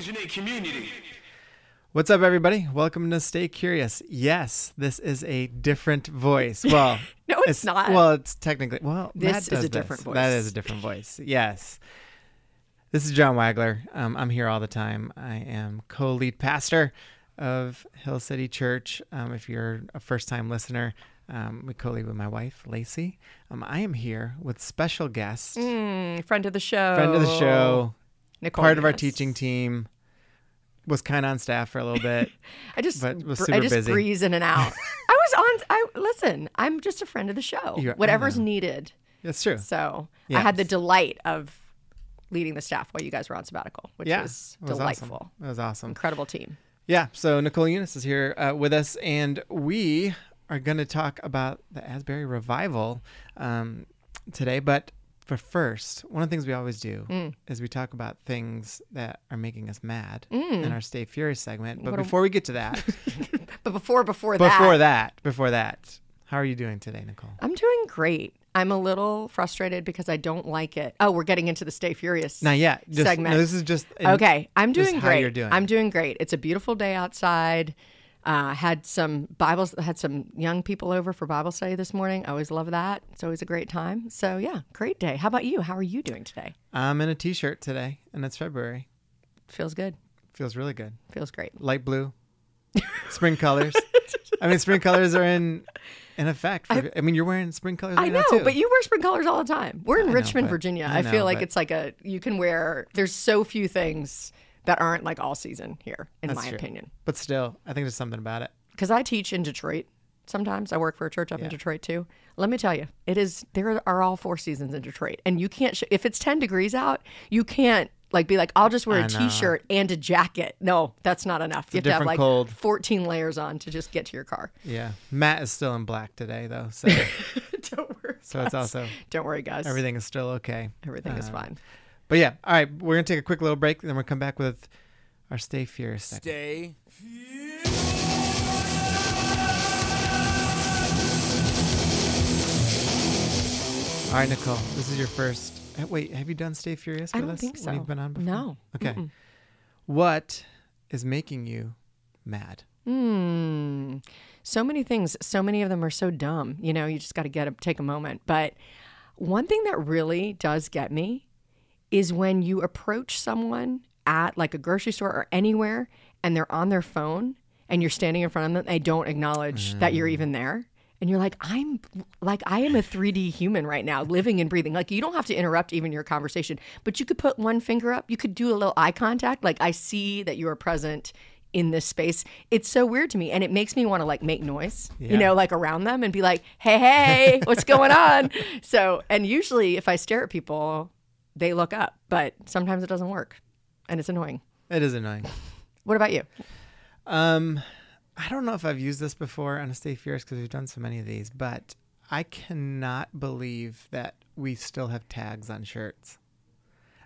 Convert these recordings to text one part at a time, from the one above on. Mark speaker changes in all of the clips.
Speaker 1: Division community.
Speaker 2: What's up, everybody? Welcome to Stay Curious. Yes, this is a different voice. Well,
Speaker 3: No, it's not.
Speaker 2: Well, it's technically. Well,
Speaker 3: This
Speaker 2: Matt
Speaker 3: is a different
Speaker 2: this. That
Speaker 3: voice.
Speaker 2: is a different voice. Yes. This is John Wagler. Um, I'm here all the time. I am co-lead pastor of Hill City Church. Um, if you're a first-time listener, um, we co-lead with my wife, Lacey. Um, I am here with special guest,
Speaker 3: Mm, friend of the show.
Speaker 2: friend of the show,
Speaker 3: Nicole
Speaker 2: part of our teaching team. Was kind of on staff for a little bit.
Speaker 3: I just,
Speaker 2: but was super
Speaker 3: I just
Speaker 2: busy.
Speaker 3: breeze in and out. I was on. I listen. I'm just a friend of the show.
Speaker 2: You- I
Speaker 3: Whatever's needed.
Speaker 2: That's true.
Speaker 3: So I had the delight of leading the staff while you guys were on sabbatical, which
Speaker 2: yeah,
Speaker 3: was
Speaker 2: was
Speaker 3: delightful.
Speaker 2: Awesome. It was awesome.
Speaker 3: Incredible team.
Speaker 2: Yeah, so Nicole Unice is here uh, with us, and we are going to talk about the Asbury revival um, today. But for first, one of the things we always do
Speaker 3: Mm.
Speaker 2: is we talk about things that are making us mad in our Stay Furious segment. But
Speaker 3: What a-
Speaker 2: before we get to that,
Speaker 3: But before before that,
Speaker 2: before that, before that, how are you doing today, Nicole?
Speaker 3: I'm doing great. I'm a little frustrated because I don't like it. Oh, we're getting into the Stay Furious.
Speaker 2: Not yet. Just,
Speaker 3: Segment.
Speaker 2: No, this is just
Speaker 3: Okay, I'm doing
Speaker 2: how
Speaker 3: great.
Speaker 2: you're doing.
Speaker 3: I'm doing great. It's a beautiful day outside. Uh, had some Bibles, had some young people over for Bible study this morning. I always love that. It's always a great time. So yeah, great day. How about you? How are you doing today?
Speaker 2: I'm in a T-shirt today, and it's February.
Speaker 3: Feels good.
Speaker 2: Feels really good.
Speaker 3: Feels great.
Speaker 2: light blue, spring colors. I mean, spring colors are in in effect. For, I, mean, you're wearing spring colors.
Speaker 3: I
Speaker 2: right
Speaker 3: know,
Speaker 2: now too.
Speaker 3: but you wear spring colors all the time. We're in
Speaker 2: I know,
Speaker 3: Richmond,
Speaker 2: but-
Speaker 3: Virginia.
Speaker 2: I
Speaker 3: I, feel
Speaker 2: know,
Speaker 3: like it's like a you can wear. There's so few things that aren't like all season here, in
Speaker 2: That's
Speaker 3: my
Speaker 2: true.
Speaker 3: opinion.
Speaker 2: But still, I think there's something about it.
Speaker 3: because I teach in Detroit. Sometimes I work for a church up in Detroit too. Let me tell you, it is there are all four seasons in Detroit, and you can't sh- if it's ten degrees out, you can't like be like I'll just wear a
Speaker 2: know.
Speaker 3: t-shirt and a jacket. No, that's not enough. you have to have like
Speaker 2: cold.
Speaker 3: fourteen layers on to just get to your car.
Speaker 2: Yeah, Matt is still in black today though, so
Speaker 3: Don't worry.
Speaker 2: so it's also
Speaker 3: Don't worry, guys.
Speaker 2: everything is still okay.
Speaker 3: Everything is
Speaker 2: Uh,
Speaker 3: fine.
Speaker 2: But yeah, all right, we're gonna take a quick little break, then we'll come back with our stay furious. Segment.
Speaker 1: Stay. Furious.
Speaker 2: All right, Nicole, this is your first. eh, Wait, have you done Stay Furious
Speaker 3: I don't
Speaker 2: us
Speaker 3: think so.
Speaker 2: you've been on before?
Speaker 3: No.
Speaker 2: Okay.
Speaker 3: Mm-mm.
Speaker 2: What is making you mad?
Speaker 3: Hmm. So many things. So many of them are so dumb. You know, you just got to get a, take a moment. But one thing that really does get me is when you approach someone at like a grocery store or anywhere, and they're on their phone, and you're standing in front of them, they don't acknowledge that you're even there. And you're like, I'm like, I am a 3D human right now, living and breathing. Like, you don't have to interrupt even your conversation, but you could put one finger up. You could do a little eye contact. Like, I see that you are present in this space. It's so weird to me. And it makes me want to like make noise,
Speaker 2: Yeah.
Speaker 3: you know, like around them and be like, hey, hey, what's going on? So, and usually if I stare at people, they look up, but sometimes it doesn't work and it's annoying.
Speaker 2: It is annoying.
Speaker 3: What about you?
Speaker 2: Um, I don't know if I've used this before on a Stay Fierce because we've done so many of these, but I cannot believe that we still have tags on shirts.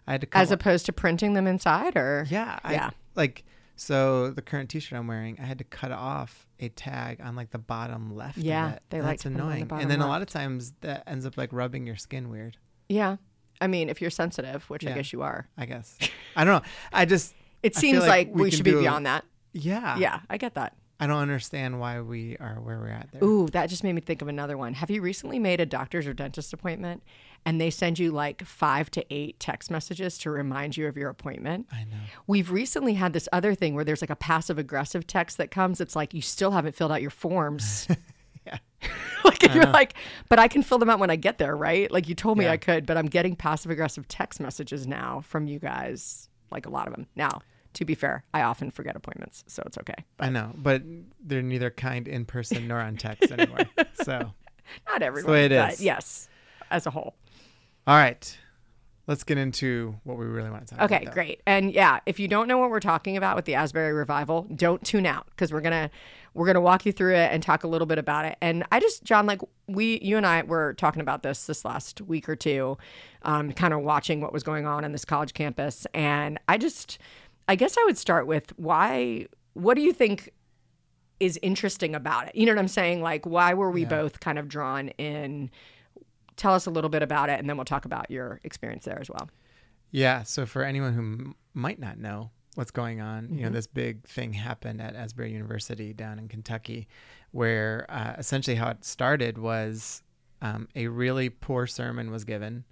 Speaker 2: I had to cut
Speaker 3: As opposed to printing them inside or?
Speaker 2: yeah, I,
Speaker 3: Yeah.
Speaker 2: like so the current T-shirt I'm wearing, I had to cut off a tag on like the bottom left.
Speaker 3: Yeah,
Speaker 2: of it.
Speaker 3: they
Speaker 2: That's
Speaker 3: like to put 'em on the
Speaker 2: annoying. and then a lot of times that ends up like rubbing your skin weird.
Speaker 3: Yeah. I mean, if you're sensitive, which I
Speaker 2: Yeah.
Speaker 3: guess you are,
Speaker 2: I guess I don't know. I just
Speaker 3: it
Speaker 2: I feel
Speaker 3: seems
Speaker 2: like we can
Speaker 3: should be
Speaker 2: do
Speaker 3: beyond that.
Speaker 2: yeah
Speaker 3: Yeah, I get that.
Speaker 2: I don't understand why we are where we're at there.
Speaker 3: Ooh, that just made me think of another one. Have you recently made a doctor's or dentist appointment and they send you like five to eight text messages to remind you of your appointment?
Speaker 2: I know.
Speaker 3: We've recently had this other thing where there's like a passive aggressive text that comes. It's like, you still haven't filled out your forms. Like, you're uh-huh. like, but I can fill them out when I get there, right? Like, you told me
Speaker 2: Yeah.
Speaker 3: I could, but I'm getting passive aggressive text messages now from you guys, like a lot of them. Now, to be fair, I often forget appointments, so it's okay.
Speaker 2: I know, but they're neither kind in person nor on text anymore. So,
Speaker 3: Not everyone.
Speaker 2: way it
Speaker 3: but
Speaker 2: is.
Speaker 3: yes, as a whole.
Speaker 2: all right, let's get into what we really want to talk
Speaker 3: Okay,
Speaker 2: about. though.
Speaker 3: great. And yeah, if you don't know what we're talking about with the Asbury revival, don't tune out because we're gonna we're gonna walk you through it and talk a little bit about it. And I just, John, like we, you and I were talking about this this last week or two, um, kind of watching what was going on in this college campus, and I just, I guess I would start with why. What do you think is interesting about it? You know what I'm saying? Like, why were we
Speaker 2: Yeah.
Speaker 3: both kind of drawn in? Tell us a little bit about it, and then we'll talk about your experience there as well.
Speaker 2: Yeah. So for anyone who m- might not know, what's going on. You know,
Speaker 3: Mhm.
Speaker 2: this big thing happened at Asbury University down in Kentucky, where uh, essentially how it started was um, a really poor sermon was given.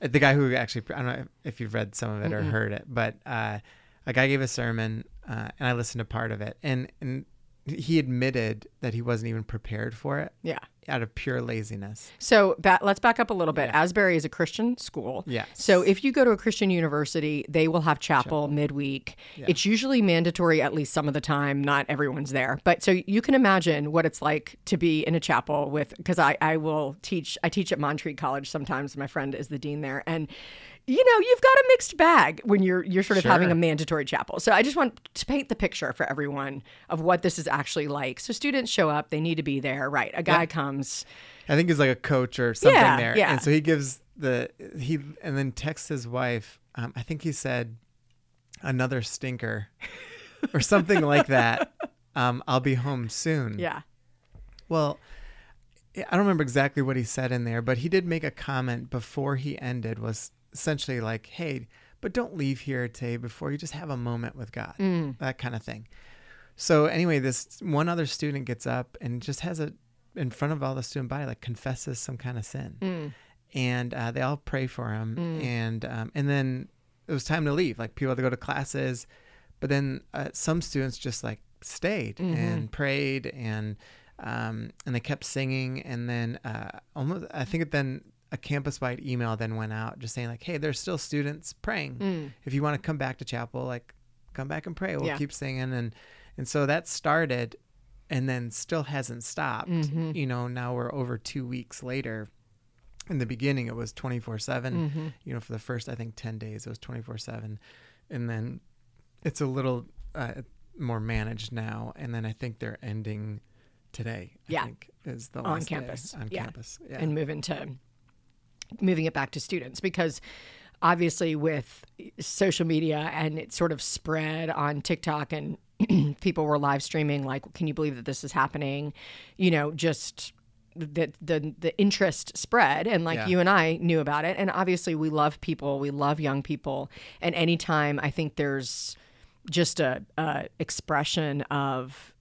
Speaker 2: Uh, The guy who actually, I don't know if you've read some of it or
Speaker 3: Mm-mm.
Speaker 2: heard it, but uh, a guy gave a sermon, uh, and I listened to part of it, and and he admitted that he wasn't even prepared for it
Speaker 3: Yeah.
Speaker 2: out of pure laziness.
Speaker 3: So ba- let's back up a little bit.
Speaker 2: Yeah.
Speaker 3: Asbury is a Christian school.
Speaker 2: Yes.
Speaker 3: So if you go to a Christian university, they will have chapel, midweek.
Speaker 2: Yeah.
Speaker 3: It's usually mandatory at least some of the time. Not everyone's there. But so you can imagine what it's like to be in a chapel with because I, I will teach I teach at Montreat College sometimes. My friend is the dean there. And you know, you've got a mixed bag when you're you're sort of having a mandatory chapel. So I just want to paint the picture for everyone of what this is actually like. So students show up, they need to be there, right? A guy
Speaker 2: Yeah.
Speaker 3: comes.
Speaker 2: I think he's like a coach or something
Speaker 3: Yeah,
Speaker 2: there.
Speaker 3: yeah.
Speaker 2: And so he gives the he and then texts his wife. Um, I think he said another stinker or something like that. Um, I'll be home soon.
Speaker 3: Yeah.
Speaker 2: Well, I don't remember exactly what he said in there, but he did make a comment before he ended was essentially like, "Hey, but don't leave here today before you just have a moment with God."
Speaker 3: Mm.
Speaker 2: That kind of thing. So anyway, this one other student gets up and just has a in front of all the student body like confesses some kind of sin,
Speaker 3: Mm.
Speaker 2: and uh, they all pray for him, and um, and then it was time to leave. Like people had to go to classes, but then uh, some students just like stayed and prayed and um, and they kept singing, and then uh, almost I think it then a campus wide email then went out just saying like, hey, there's still students praying.
Speaker 3: Mm.
Speaker 2: If you want to come back to chapel, like come back and pray. We'll
Speaker 3: Yeah.
Speaker 2: keep singing and and so that started and then still hasn't stopped.
Speaker 3: Mhm.
Speaker 2: You know, now we're over two weeks later. In the beginning, it was 24 7.
Speaker 3: Mhm.
Speaker 2: You know, for the first, I think, 10 days, it was 24 7. And then it's a little uh, more managed now. And then I think they're ending today. I
Speaker 3: Yeah.
Speaker 2: think is the
Speaker 3: On
Speaker 2: last day
Speaker 3: campus.
Speaker 2: On
Speaker 3: Yeah.
Speaker 2: campus. Yeah.
Speaker 3: and move into moving it back to students because obviously with social media and it sort of spread on TikTok and people were live streaming like can you believe that this is happening? You know just the the the interest spread and like
Speaker 2: Yeah.
Speaker 3: you and I knew about it. And obviously we love people we love young people. And anytime I think there's just a, a expression of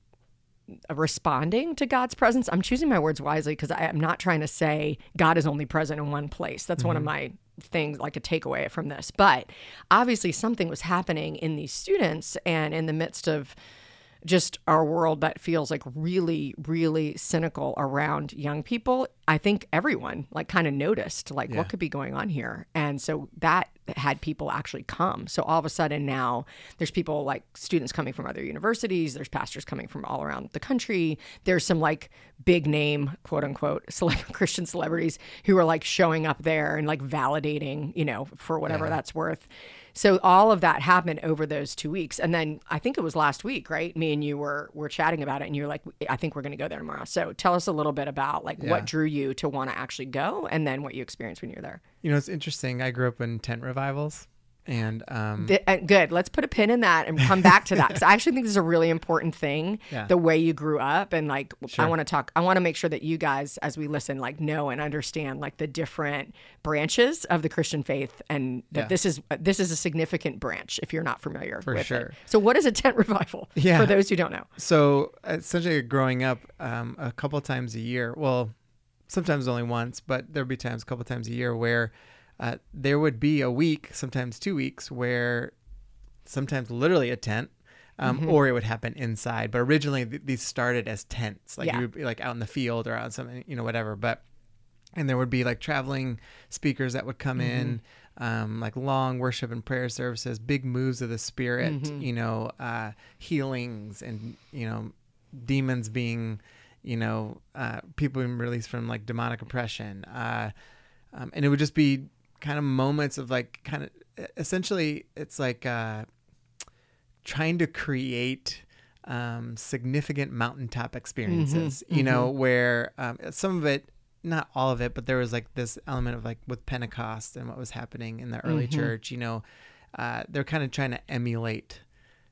Speaker 3: responding to God's presence. I'm choosing my words wisely because I'm not trying to say God is only present in one place. That's one of mm-hmm. my things, like a takeaway from this. But obviously, something was happening in these students and in the midst of just our world that feels like really, really cynical around young people. I think everyone like kind of noticed like
Speaker 2: Yeah.
Speaker 3: what could be going on here. And so that had people actually come. So all of a sudden now there's people like students coming from other universities, there's pastors coming from all around the country. There's some like big name, quote unquote, Christian celebrities who are like showing up there and like validating, you know, for whatever
Speaker 2: Yeah.
Speaker 3: that's worth. So all of that happened over those two weeks, and then I think it was last week, right? Me and you were were chatting about it, and you're like, "I think we're going to go there tomorrow." So tell us a little bit about like
Speaker 2: Yeah.
Speaker 3: what drew you to want to actually go, and then what you experienced when you were there.
Speaker 2: you know, it's interesting. I grew up in tent revivals. And um,
Speaker 3: Th- uh, good. Let's put a pin in that and come back to that because I actually think this is a really important thing.
Speaker 2: Yeah.
Speaker 3: The way you grew up and like I want to talk. I want to make sure that you guys, as we listen, like know and understand like the different branches of the Christian faith, and that
Speaker 2: Yeah.
Speaker 3: this is this is a significant branch if you're not familiar
Speaker 2: For
Speaker 3: with it.
Speaker 2: sure.
Speaker 3: So, what is a tent revival?
Speaker 2: Yeah.
Speaker 3: For those who don't know.
Speaker 2: So essentially, growing up, um, a couple times a year. Well, sometimes only once, but there'd be times, a couple times a year, where uh, there would be a week, sometimes two weeks, where sometimes literally a tent, um,
Speaker 3: Mm-hmm.
Speaker 2: or it would happen inside. But originally, th- these started as tents, like
Speaker 3: Yeah.
Speaker 2: you would be like out in the field or out something, you know, whatever. But and there would be like traveling speakers that would come in um, like long worship and prayer services big moves of the spirit you know uh, healings and you know demons being you know uh, people being released from like demonic oppression uh, um, and it would just be kind of moments of like kind of essentially it's like uh, trying to create um, significant mountaintop experiences, you know, where um, some of it, not all of it, but there was like this element of like with Pentecost and what was happening in the early church, you know, uh, they're kind of trying to emulate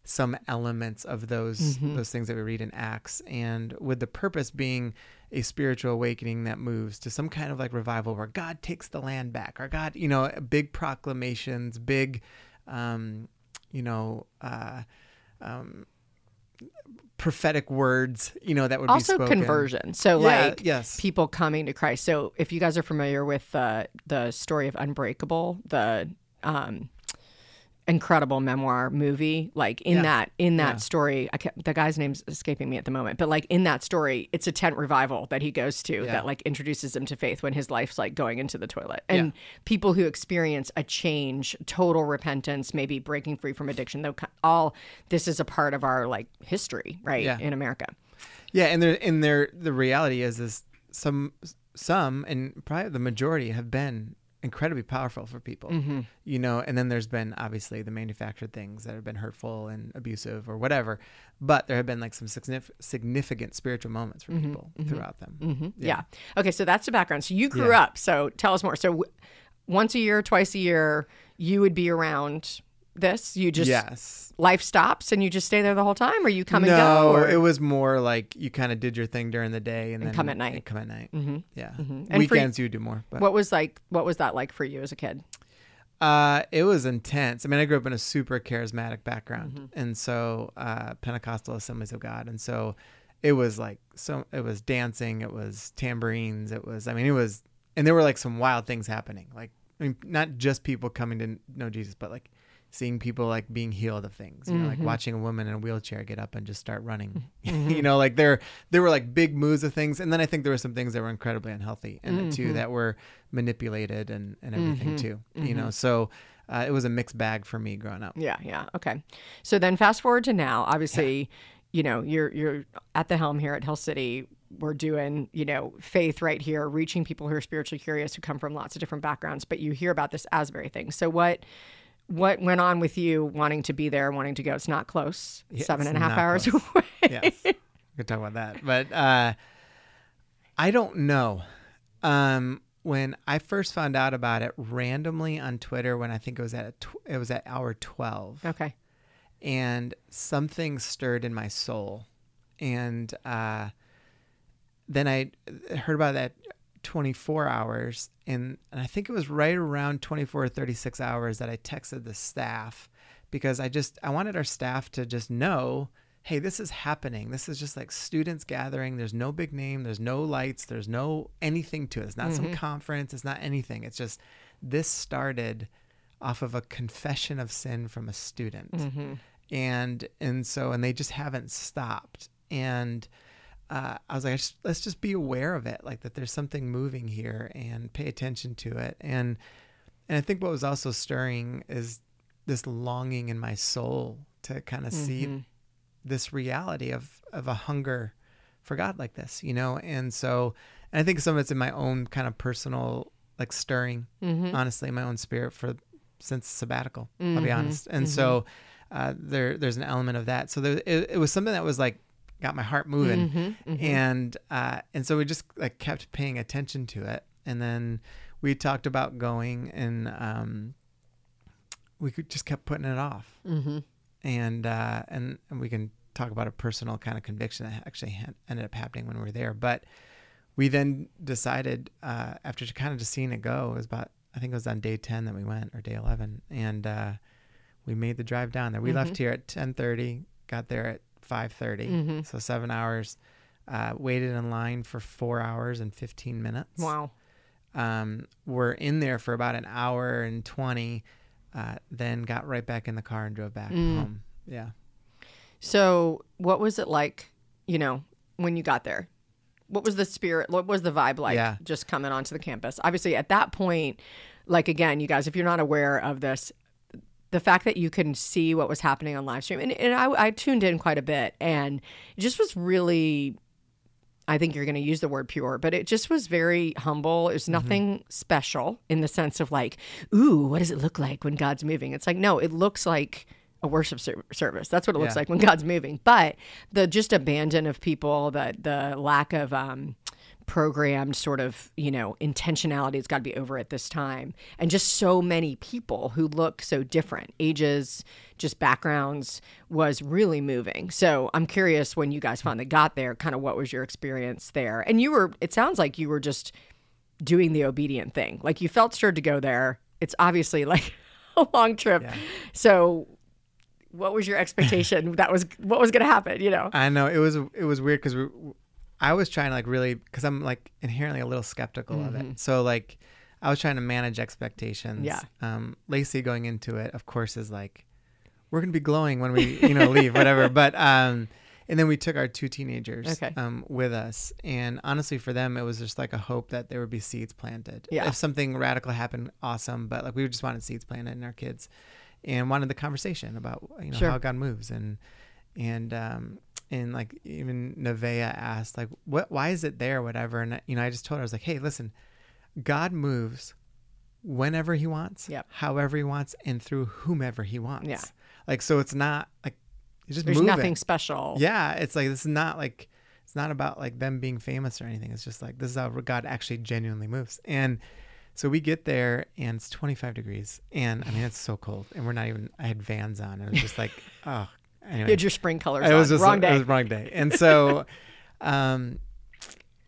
Speaker 2: some elements of those those things that we read in Acts, and with the purpose being a spiritual awakening that moves to some kind of like revival where God takes the land back, or God, you know, big proclamations, big, um, you know, uh, um, prophetic words, you know, that would
Speaker 3: also
Speaker 2: be spoken.
Speaker 3: conversion. So
Speaker 2: Yeah,
Speaker 3: like
Speaker 2: yes.
Speaker 3: people coming to Christ. So if you guys are familiar with uh, the story of Unbreakable, the um, incredible memoir movie, like in
Speaker 2: Yeah.
Speaker 3: that in that
Speaker 2: Yeah.
Speaker 3: story, I can't, the guy's name's escaping me at the moment, but like in that story, it's a tent revival that he goes to
Speaker 2: Yeah.
Speaker 3: that like introduces him to faith when his life's like going into the toilet. And people who experience a change, total repentance, maybe breaking free from addiction, though all this is a part of our like history, right, in America.
Speaker 2: Yeah, and there and there the reality is is some some and probably the majority have been incredibly powerful for people.
Speaker 3: Mm-hmm.
Speaker 2: You know, and then there's been obviously the manufactured things that have been hurtful and abusive or whatever, but there have been like some significant spiritual moments for people throughout them.
Speaker 3: Mm-hmm. Yeah. Okay, so that's the background. So you grew
Speaker 2: Yeah.
Speaker 3: up. So tell us more. So w- once a year, twice a year, you would be around this. You just
Speaker 2: yes.
Speaker 3: life stops and you just stay there the whole time, or you come and go. Or,
Speaker 2: it was more like you kind of did your thing during the day and, then
Speaker 3: come at night.
Speaker 2: and Come at night.
Speaker 3: Mm-hmm.
Speaker 2: Yeah.
Speaker 3: And for-
Speaker 2: Weekends you do more. But
Speaker 3: What was like? What was that like for you as a kid?
Speaker 2: Uh, it was intense. I mean, I grew up in a super charismatic background,
Speaker 3: Mm-hmm.
Speaker 2: and so uh, Pentecostal Assemblies of God, and so it was like so. It was dancing. It was tambourines. It was. I mean, it was, and there were like some wild things happening. Like, I mean, not just people coming to know Jesus, but like seeing people like being healed of things. You know, like
Speaker 3: Mm-hmm.
Speaker 2: watching a woman in a wheelchair get up and just start running. you know, like there there were like big moves of things, and then I think there were some things that were incredibly unhealthy in it
Speaker 3: Mm-hmm.
Speaker 2: too that were manipulated and and everything too. You know, so uh, it was a mixed bag for me growing up.
Speaker 3: Yeah, yeah. Okay. So then fast forward to now. Obviously, you know, you're you're at the helm here at Hill City. We're doing, you know, faith right here, reaching people who are spiritually curious who come from lots of different backgrounds, but you hear about this Asbury thing. So what what went on with you wanting to be there, wanting to go? It's not close.
Speaker 2: Yeah,
Speaker 3: Seven
Speaker 2: it's
Speaker 3: and a half hours
Speaker 2: close.
Speaker 3: away.
Speaker 2: yes, we could talk about that, but uh, I don't know. Um, when I first found out about it randomly on Twitter, when I think it was at tw- it was at hour twelve,
Speaker 3: Okay.
Speaker 2: and something stirred in my soul, and uh, then I heard about that 24 hours and, and I think it was right around 24 or 36 hours that I texted the staff because I just I wanted our staff to just know hey this is happening. This is just like students gathering. There's no big name. There's no lights. There's no anything to it. It's not some mm-hmm. conference. It's not anything. It's just this started off of a confession of sin from a student. Mm-hmm. And and so and they just haven't stopped. And uh, I was like, I just, let's just be aware of it, like that there's something moving here, and pay attention to it. And and I think what was also stirring is this longing in my soul to kind of see this reality of of a hunger for God like this, you know. And so, and I think some of it's in my own kind of personal like stirring, honestly, in my own spirit for since sabbatical. I'll be honest. And so, uh, there there's an element of that. So there, it, it was something that was like got my heart moving. And uh and so we just like kept paying attention to it. And then we talked about going and um we could just kept putting it off.
Speaker 3: Mm-hmm.
Speaker 2: and uh and and we can talk about a personal kind of conviction that actually had, ended up happening when we were there. But we then decided uh after kind of just seeing it go it was about i think it was on day 10 that we went or day 11 and uh we made the drive down there. We left here at 10:30 got there at 5:30
Speaker 3: Mm-hmm.
Speaker 2: so 7 hours uh waited in line for 4 hours and 15 minutes
Speaker 3: Wow.
Speaker 2: um were in there for about an hour and 20 uh then got right back in the car and drove back
Speaker 3: Mm.
Speaker 2: home yeah
Speaker 3: So, what was it like, you know, when you got there? What was the spirit? What was the vibe like
Speaker 2: Yeah.
Speaker 3: just coming onto the campus? Obviously, at that point, like again, you guys, if you're not aware of this, the fact that you can see what was happening on live stream, and, and I, I tuned in quite a bit, and it just was really. I think you're going to use the word pure, but it just was very humble. It was nothing special in the sense of like, ooh, what does it look like when God's moving? It's like, no, it looks like a worship ser- service. That's what it looks
Speaker 2: Yeah.
Speaker 3: like when God's moving. But the just abandon of people, the the lack of um, programmed sort of you know intentionality has got to be over at this time, and just so many people who look so different, ages, just backgrounds, was really moving. So I'm curious when you guys finally got there, kind of what was your experience there? And you were, it sounds like you were just doing the obedient thing. Like you felt stirred to go there. It's obviously like a long trip.
Speaker 2: Yeah.
Speaker 3: So what was your expectation that was what was going to happen? You know.
Speaker 2: I know it was it was weird because I was trying to like really because I'm like inherently a little skeptical of it. So like I was trying to manage expectations.
Speaker 3: Yeah.
Speaker 2: Um, Lacey going into it, of course, is like we're gonna be glowing when we you know leave whatever. But um, and then we took our two teenagers
Speaker 3: Okay.
Speaker 2: um, with us, and honestly, for them, it was just like a hope that there would be seeds planted.
Speaker 3: Yeah.
Speaker 2: If something radical happened, awesome. But like we just wanted seeds planted in our kids, and wanted the conversation about you know
Speaker 3: Sure.
Speaker 2: how God moves and and um and like even Nevea asked like what why is it there whatever and you know I just told her I was like hey listen God moves whenever he wants
Speaker 3: Yep.
Speaker 2: however he wants and through whomever he wants
Speaker 3: Yeah.
Speaker 2: like so it's not like it's just
Speaker 3: There's
Speaker 2: moving.
Speaker 3: nothing special.
Speaker 2: yeah it's like this is not like it's not about like them being famous or anything it's just like this is how God actually genuinely moves and so we get there and it's 25 degrees and I mean it's so cold and we're not even I had vans on and it was just like oh anyway
Speaker 3: You had your spring colors
Speaker 2: it was
Speaker 3: on.
Speaker 2: just
Speaker 3: Wrong
Speaker 2: it
Speaker 3: day.
Speaker 2: was wrong day. And so, um,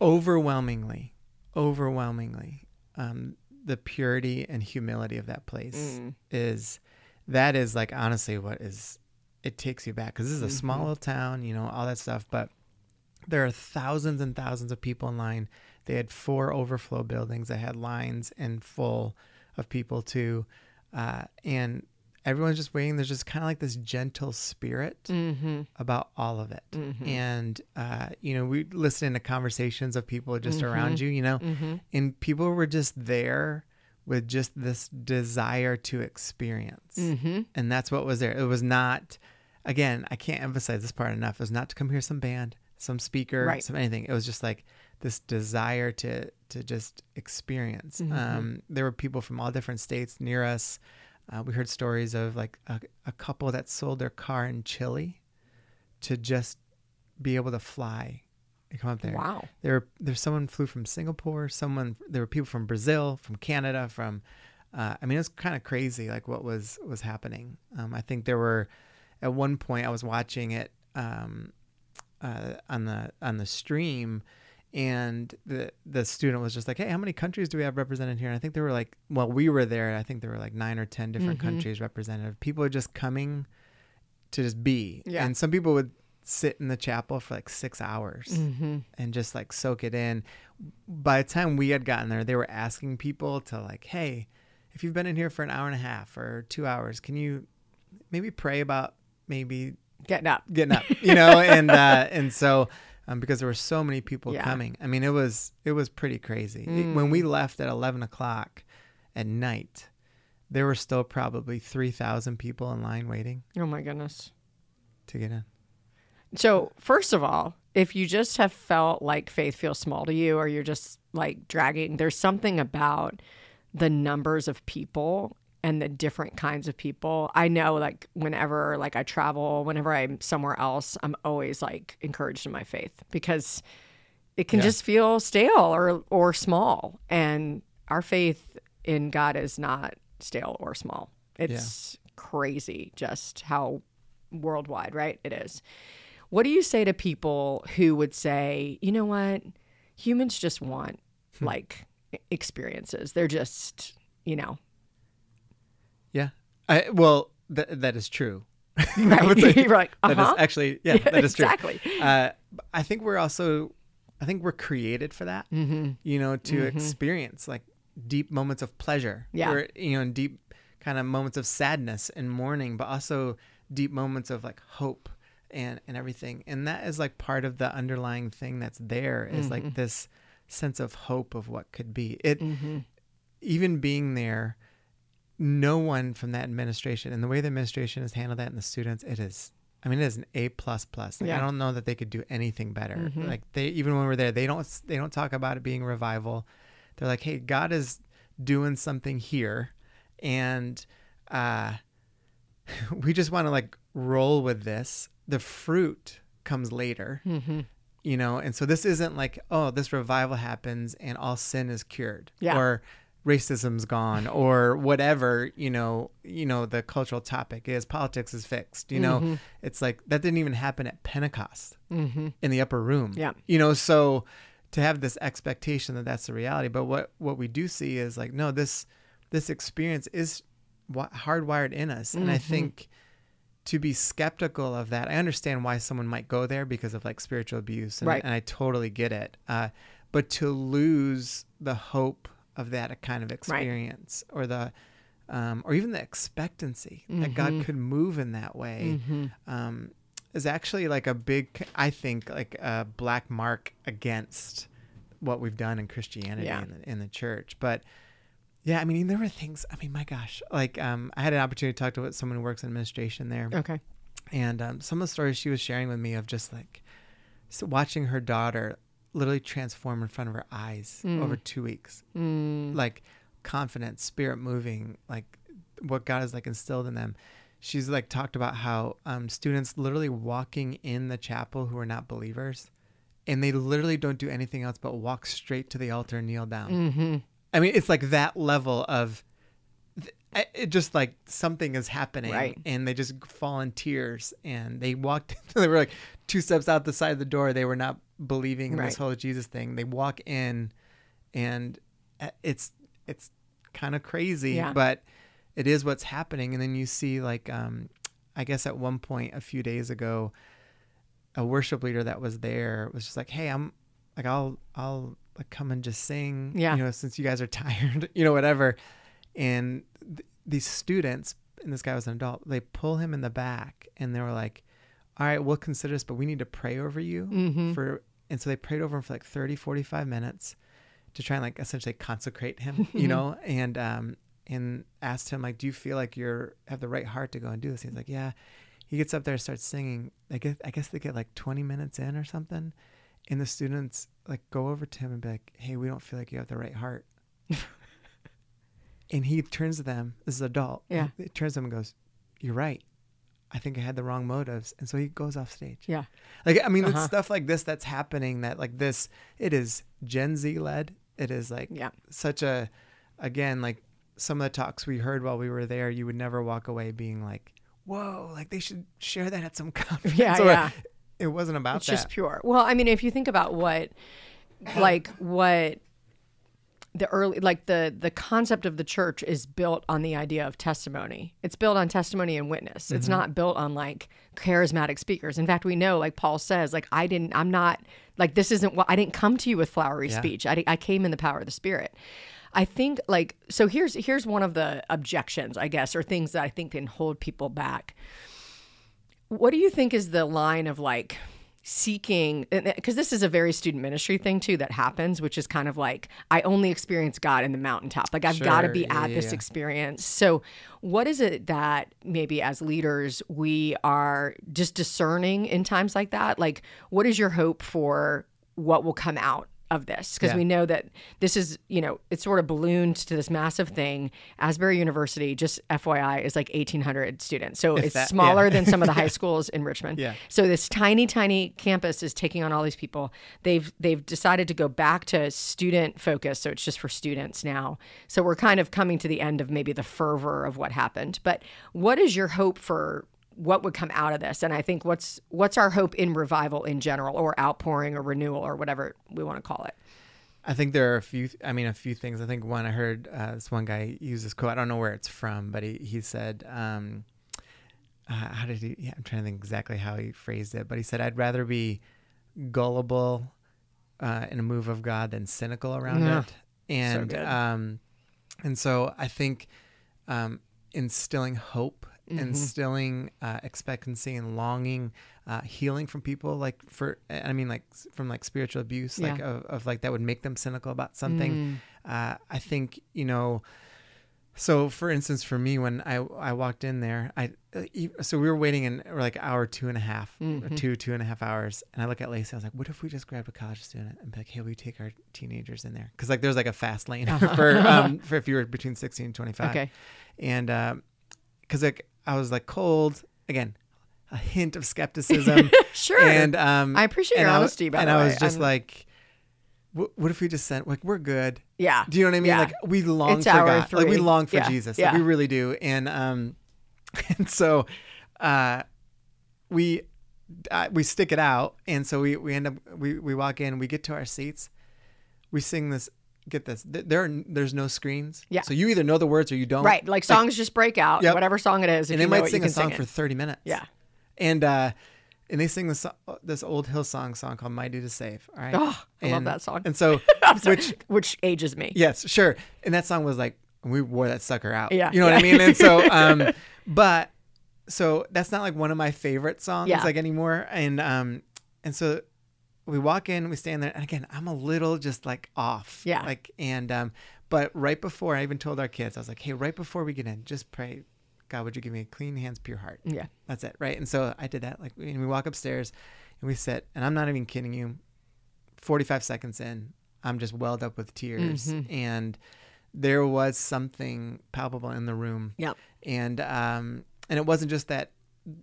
Speaker 2: overwhelmingly, overwhelmingly, um, the purity and humility of that place
Speaker 3: Mm.
Speaker 2: is that is like honestly what is it takes you back because this is a small
Speaker 3: Mhm.
Speaker 2: little town, you know, all that stuff, but there are thousands and thousands of people in line. They had four overflow buildings that had lines and full of people too, uh, and everyone's just waiting. There's just kind of like this gentle spirit
Speaker 3: Mm-hmm.
Speaker 2: about all of it.
Speaker 3: Mhm.
Speaker 2: And, uh, you know, we listened to conversations of people just around you, you know,
Speaker 3: Mm-hmm.
Speaker 2: and people were just there with just this desire to experience.
Speaker 3: Mm-hmm.
Speaker 2: And that's what was there. It was not, again, I can't emphasize this part enough. It was not to come hear some band, some speaker,
Speaker 3: Right.
Speaker 2: some anything. It was just like this desire to to just experience.
Speaker 3: Mhm.
Speaker 2: Um, there were people from all different states near us. Uh, we heard stories of like a, a couple that sold their car in Chile to just be able to fly and come up there.
Speaker 3: Wow.
Speaker 2: There, there's someone flew from Singapore. Someone, there were people from Brazil, from Canada, from. Uh, I mean, it was kind of crazy, like what was was happening. Um, I think there were, at one point, I was watching it um, uh, on the on the stream, and the the student was just like, "Hey, how many countries do we have represented here?" And I think there were like, well, we were there. I think there were like nine or ten different
Speaker 3: Mhm.
Speaker 2: countries represented. People were just coming to just be,
Speaker 3: Yeah.
Speaker 2: and some people would sit in the chapel for like six hours
Speaker 3: Mm-hmm.
Speaker 2: and just like soak it in. By the time we had gotten there, they were asking people to like, hey, if you've been in here for an hour and a half or two hours, can you maybe pray about maybe
Speaker 3: Getting up.
Speaker 2: getting up, you know? and uh, and so um, because there were so many people
Speaker 3: Yeah.
Speaker 2: coming, I mean, it was it was pretty crazy. It-
Speaker 3: Mm.
Speaker 2: when we left at eleven o'clock at night, there were still probably three thousand people in line waiting
Speaker 3: Oh my goodness.
Speaker 2: to get in.
Speaker 3: So, first of all, if you just have felt like faith feels small to you or you're just like dragging, there's something about the numbers of people and the different kinds of people. I know like whenever like I travel, whenever I'm somewhere else, I'm always like encouraged in my faith because it can
Speaker 2: Yeah.
Speaker 3: just feel stale or or small and our faith in God is not stale or small. It's crazy just how worldwide, right? It is. What do you say to people who would say, you know what? Humans just want hmm. like e- experiences. They're just, you know,
Speaker 2: Yeah. I well, th- that is true.
Speaker 3: right?
Speaker 2: I would say
Speaker 3: like,
Speaker 2: that is
Speaker 3: uh-huh.
Speaker 2: actually yeah, that is true.
Speaker 3: exactly.
Speaker 2: Uh, I think we're also, I think we're created for that.
Speaker 3: Mm-hmm.
Speaker 2: You know, to
Speaker 3: Mhm.
Speaker 2: experience like deep moments of pleasure.
Speaker 3: Yeah.
Speaker 2: Or, you know, and deep kind of moments of sadness and mourning, but also deep moments of like hope and and everything. And that is like part of the underlying thing that's there is
Speaker 3: Mhm.
Speaker 2: like this sense of hope of what could be. It
Speaker 3: Mm-hmm.
Speaker 2: even being there, no one from that administration and the way the administration has handled that and the students, it is. I mean, it is an A plus plus. Like,
Speaker 3: Yeah.
Speaker 2: I don't know that they could do anything better.
Speaker 3: Mhm.
Speaker 2: Like they, even when we're there, they don't they don't talk about it being revival. They're like, hey, God is doing something here, and uh, we just want to like roll with this. The fruit comes later
Speaker 3: Mm-hmm.
Speaker 2: you know and so this isn't like oh this revival happens and all sin is cured
Speaker 3: Yeah.
Speaker 2: or racism's gone or whatever you know you know the cultural topic is politics is fixed you know
Speaker 3: Mhm.
Speaker 2: it's like that didn't even happen at pentecost
Speaker 3: Mm-hmm.
Speaker 2: in the upper room
Speaker 3: Yeah.
Speaker 2: you know so to have this expectation that that's the reality but what what we do see is like no this this experience is hardwired in us and i
Speaker 3: Mhm.
Speaker 2: think to be skeptical of that, I understand why someone might go there because of like spiritual abuse, and,
Speaker 3: Right.
Speaker 2: and I totally get it. Uh, but to lose the hope of that kind of experience, or the, um, or even the expectancy that God
Speaker 3: Mhm.
Speaker 2: could move in that way,
Speaker 3: Mhm.
Speaker 2: um, is actually like a big, I think, like a black mark against what we've done in Christianity
Speaker 3: Yeah.
Speaker 2: in, the, in the church. But yeah, I mean, there were things. I mean, my gosh, like um, I had an opportunity to talk to someone who works in administration there,
Speaker 3: Okay.
Speaker 2: and um, some of the stories she was sharing with me of just like so watching her daughter literally transform in front of her eyes
Speaker 3: Mm.
Speaker 2: over two weeks,
Speaker 3: Mm.
Speaker 2: like confident, spirit moving, like what God has like instilled in them. She's like talked about how um, students literally walking in the chapel who are not believers, and they literally don't do anything else but walk straight to the altar and kneel down.
Speaker 3: Mhm.
Speaker 2: I mean, it's like that level of it just like something is happening
Speaker 3: Right.
Speaker 2: and they just fall in tears and they walked they were like two steps out the side of the door they were not believing in this whole jesus thing they walk in and uh, it's it's kind of crazy
Speaker 3: Yeah.
Speaker 2: but it is what's happening and then you see like um i guess at one point a few days ago a worship leader that was there was just like hey i'm like i'll i'll like come and just sing
Speaker 3: Yeah.
Speaker 2: you know since you guys are tired you know whatever and th- these students and this guy was an adult they pull him in the back and they were like all right we'll consider this but we need to pray over you
Speaker 3: Mhm.
Speaker 2: for and so they prayed over him for like 30 45 minutes to try and like essentially consecrate him you know and um and asked him like do you feel like you're have the right heart to go and do this? He's like yeah. He gets up there and starts singing. I guess i guess they get like 20 minutes in or something and the students like go over to him and be like hey we don't feel like you have the right heart. And he turns to them this is adult
Speaker 3: Yeah.
Speaker 2: he turns to them and goes you're right i think i had the wrong motives and so he goes off stage
Speaker 3: Yeah.
Speaker 2: like I mean,
Speaker 3: Uh-huh.
Speaker 2: it's stuff like this that's happening. That like this, it is Gen Z led. It is like
Speaker 3: Yeah.
Speaker 2: such a, again, like some of the talks we heard while we were there. You would never walk away being like, "Whoa!" Like they should share that at some conference.
Speaker 3: Yeah,
Speaker 2: or
Speaker 3: yeah.
Speaker 2: It wasn't about that.
Speaker 3: It's
Speaker 2: that.
Speaker 3: just pure. Well, I mean, if you think about what, like what the early, like the the concept of the church is built on the idea of testimony. It's built on testimony and witness. It's mm-hmm. not built on like charismatic speakers. In fact, we know, like Paul says, like I didn't, I'm not like this isn't what I didn't come to you with flowery
Speaker 2: Yeah.
Speaker 3: speech. I, I came in the power of the Spirit. I think like so. Here's here's one of the objections, I guess, or things that I think can hold people back. What do you think is the line of like seeking because this is a very student ministry thing too that happens which is kind of like i only experience god in the mountaintop. Like i've got to be at
Speaker 2: yeah,
Speaker 3: this
Speaker 2: yeah.
Speaker 3: experience. So what is it that maybe as leaders we are just discerning in times like that? Like what is your hope for what will come out of this because
Speaker 2: Yeah.
Speaker 3: we know that this is you know it's sort of ballooned to this massive thing asbury university just fyi is like 1800 students so it's
Speaker 2: that-
Speaker 3: smaller
Speaker 2: yeah.
Speaker 3: than some of the high schools in richmond
Speaker 2: Yeah.
Speaker 3: so this tiny, tiny campus is taking on all these people. They've they've decided to go back to student focus, so it's just for students now. So we're kind of coming to the end of maybe the fervor of what happened. But what is your hope for what would come out of this? And I think what's what's our hope in revival in general, or outpouring, or renewal, or whatever we want to call it.
Speaker 2: I think there are a few. I mean, a few things. I think one I heard uh, this one guy use this quote. I don't know where it's from, but he he said, um, uh, "How did he? Yeah, I'm trying to think exactly how he phrased it, but he said, "I'd rather be gullible uh, in a move of God than cynical around
Speaker 3: Yeah.
Speaker 2: it." And
Speaker 3: good.
Speaker 2: um, and so I think um, instilling hope,
Speaker 3: Mm-hmm.
Speaker 2: instilling uh, expectancy and longing, uh, healing from people like for I mean like from like spiritual abuse, like
Speaker 3: Yeah.
Speaker 2: of, of like that would make them cynical about something. Uh, I think you know. So, for instance, for me, when I I walked in there, I uh, so we were waiting in like hour two and a half, or two two and a half hours, and I look at Lacey. I was like, "What if we just grabbed a college student and be like, hey, we take our teenagers in there? Because like there's like a fast lane for um for if you were between sixteen and twenty five,
Speaker 3: Okay.
Speaker 2: and because like I was like cold again, a hint of skepticism,
Speaker 3: Sure.
Speaker 2: and um
Speaker 3: I appreciate your
Speaker 2: I
Speaker 3: honesty, by
Speaker 2: and I was just
Speaker 3: I'm-
Speaker 2: like, what, if we just sent like we're good?
Speaker 3: yeah.
Speaker 2: Do you know what I mean?
Speaker 3: Yeah.
Speaker 2: Like we long
Speaker 3: It's
Speaker 2: for God. Like we long for
Speaker 3: Yeah.
Speaker 2: Jesus.
Speaker 3: Yeah.
Speaker 2: Like we really do. And um and so uh we uh, we stick it out and so we we end up we we walk in, we get to our seats. We sing this get this. There are there's no screens.
Speaker 3: Yeah.
Speaker 2: So you either know the words or you don't.
Speaker 3: Right. Like songs just break out,
Speaker 2: Yep.
Speaker 3: whatever song it is.
Speaker 2: And
Speaker 3: you
Speaker 2: they might
Speaker 3: it,
Speaker 2: sing
Speaker 3: you
Speaker 2: a song
Speaker 3: sing
Speaker 2: for 30 minutes.
Speaker 3: Yeah.
Speaker 2: And uh and they sing this this old Hillsong song called "Mighty to Save." All right.
Speaker 3: Oh, I love that song.
Speaker 2: And so,
Speaker 3: sorry,
Speaker 2: which
Speaker 3: which ages me.
Speaker 2: yes, sure. And that song was like we wore that sucker out.
Speaker 3: Yeah,
Speaker 2: You know what I mean? And so, um, but so that's not like one of my favorite songs
Speaker 3: Yeah.
Speaker 2: like anymore. And um, and so we walk in, we stand there, and again, I'm a little just like off.
Speaker 3: Yeah.
Speaker 2: Like and um, but right before I even told our kids, I was like, hey, right before we get in, just pray. God, would you give me a clean hands, pure heart?
Speaker 3: Yeah.
Speaker 2: That's it, right? And so I did that. Like, and we walk upstairs, and we sit, and I'm not even kidding you. Forty-five seconds in, I'm just welled up with tears,
Speaker 3: Mm-hmm.
Speaker 2: and there was something palpable in the room,
Speaker 3: Yeah.
Speaker 2: and um, and it wasn't just that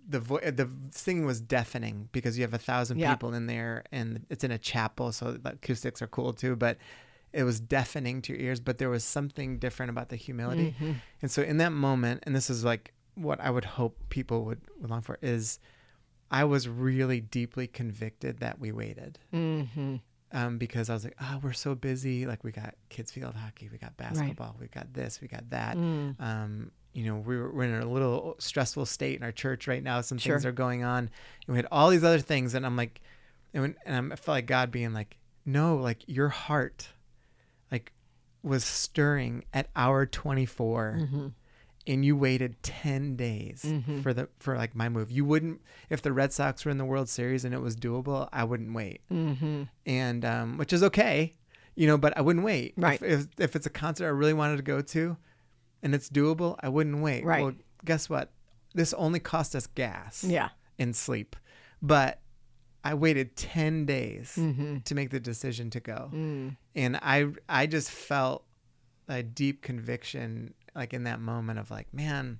Speaker 2: the vo- the singing was deafening because you have a thousand
Speaker 3: Yeah.
Speaker 2: people in there, and it's in a chapel, so the acoustics are cool too, but. It was deafening to your ears, but there was something different about the humility.
Speaker 3: Mm-hmm.
Speaker 2: And so in that moment, and this is like what I would hope people would, would long for is I was really deeply convicted that we waited.
Speaker 3: Mm-hmm.
Speaker 2: Um, because I was like, oh, we're so busy. Like we got kids field hockey, we got basketball, we got this, we got that.
Speaker 3: Mm.
Speaker 2: Um, you know, we're, we're in a little stressful state in our church right now. Some things are going on, and we had all these other things. And I'm like, and, when, and I'm, I felt like God being like, no, like your heart, like was stirring at hour 24
Speaker 3: Mm-hmm.
Speaker 2: and you waited 10 days for the for like my move you wouldn't if the red sox were in the world series and it was doable i wouldn't wait
Speaker 3: Mm-hmm.
Speaker 2: and um which is okay you know but i wouldn't wait
Speaker 3: Right.
Speaker 2: if, if, if it's a concert i really wanted to go to and it's doable i wouldn't wait
Speaker 3: Right.
Speaker 2: well guess what this only cost us gas
Speaker 3: Yeah.
Speaker 2: and sleep but i waited 10 days
Speaker 3: Mm-hmm.
Speaker 2: to make the decision to go
Speaker 3: Mm.
Speaker 2: and i i just felt a deep conviction like in that moment of like man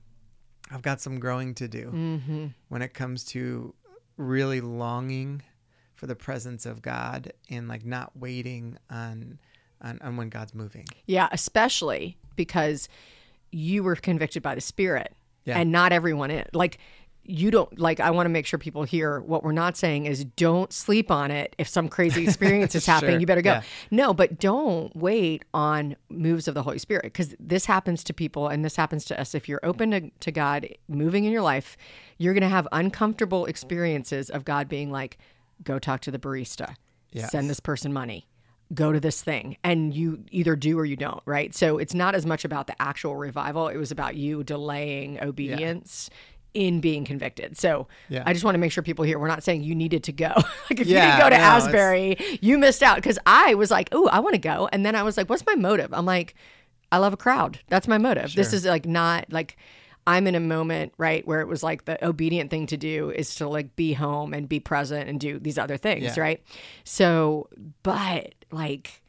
Speaker 2: i've got some growing to do
Speaker 3: Mm-hmm.
Speaker 2: when it comes to really longing for the presence of god and like not waiting on on, on when god's moving
Speaker 3: Yeah, especially because you were convicted by the Spirit,
Speaker 2: Yeah.
Speaker 3: and not everyone is. Like, you don't like. I want to make sure people hear what we're not saying is don't sleep on it. If some crazy experience is happening,
Speaker 2: Sure,
Speaker 3: you better go.
Speaker 2: yeah.
Speaker 3: No, but don't wait on moves of the Holy Spirit because this happens to people, and this happens to us. If you're open to, to God moving in your life, you're going to have uncomfortable experiences of God being like, "Go talk to the barista,
Speaker 2: Yes.
Speaker 3: send this person money." Go to this thing and you either do or you don't right? So it's not as much about the actual revival it was about you delaying obedience in being convicted. So
Speaker 2: Yeah.
Speaker 3: i just want to make sure people here we're not saying you needed to go. Like if you didn't go to
Speaker 2: no, it's-
Speaker 3: asbury you missed out because i was like oh i want to go and then i was like what's my motive? I'm like i love a crowd. That's my motive. This is like not like I'm in a moment, right, where it was like the obedient thing to do is to like be home and be present and do these other things,
Speaker 2: Yeah.
Speaker 3: right? So, but like